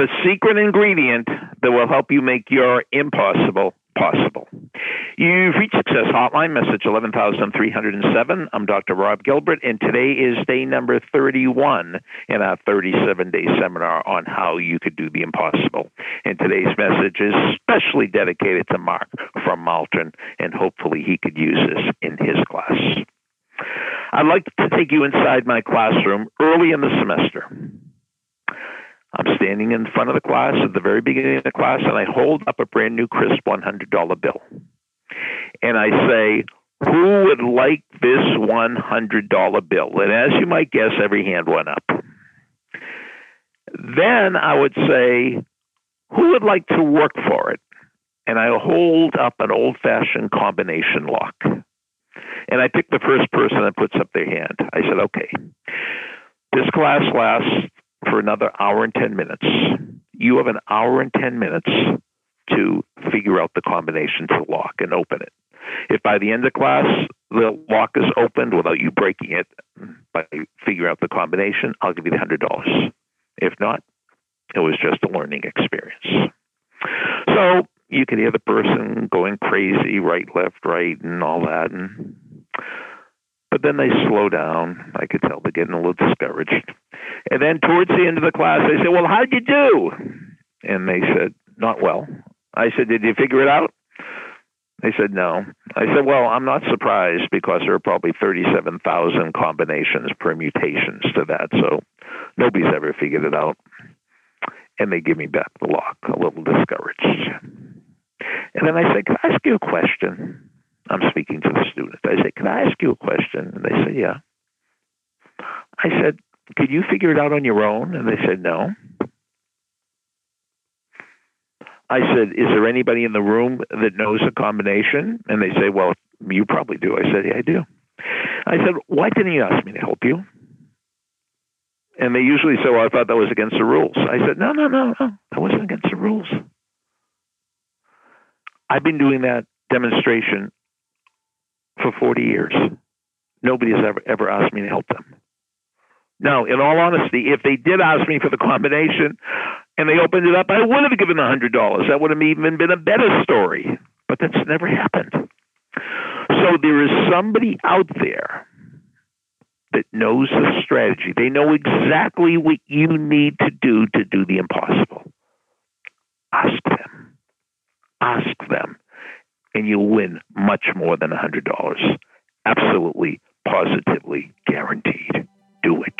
the secret ingredient that will help you make your impossible possible. You've reached Success Hotline, message 11307. I'm Dr. Rob Gilbert, and today is day number 31 in our 37 day seminar on how you could do the impossible. And today's message is specially dedicated to Mark from Malton, and hopefully he could use this in his class. I'd like to take you inside my classroom early in the semester. I'm standing in front of the class at the very beginning of the class, and I hold up a brand new crisp $100 bill. And I say, Who would like this $100 bill? And as you might guess, every hand went up. Then I would say, Who would like to work for it? And I hold up an old fashioned combination lock. And I pick the first person that puts up their hand. I said, Okay, this class lasts for another hour and 10 minutes. You have an hour and 10 minutes to figure out the combination to lock and open it. If by the end of class the lock is opened without you breaking it by figuring out the combination, I'll give you the $100. If not, it was just a learning experience. So you can hear the person going crazy, right, left, right, and all that. And but then they slow down. I could tell they're getting a little discouraged. And then towards the end of the class, I said, Well, how'd you do? And they said, Not well. I said, Did you figure it out? They said, No. I said, Well, I'm not surprised because there are probably 37,000 combinations, permutations to that. So nobody's ever figured it out. And they give me back the lock, a little discouraged. And then I said, Can I ask you a question? I'm speaking to the student. I said, Can I ask you a question? And they said, Yeah. I said, Could you figure it out on your own? And they said, No. I said, Is there anybody in the room that knows a combination? And they say, Well, you probably do. I said, Yeah, I do. I said, Why didn't you ask me to help you? And they usually say, Well, I thought that was against the rules. I said, No, no, no, no. That wasn't against the rules. I've been doing that demonstration for 40 years. Nobody has ever, ever asked me to help them. Now, in all honesty, if they did ask me for the combination and they opened it up, I would have given $100. That would have even been a better story. But that's never happened. So there is somebody out there that knows the strategy. They know exactly what you need to do to do the impossible. Ask them. Ask them and you'll win much more than $100. Absolutely, positively guaranteed. Do it.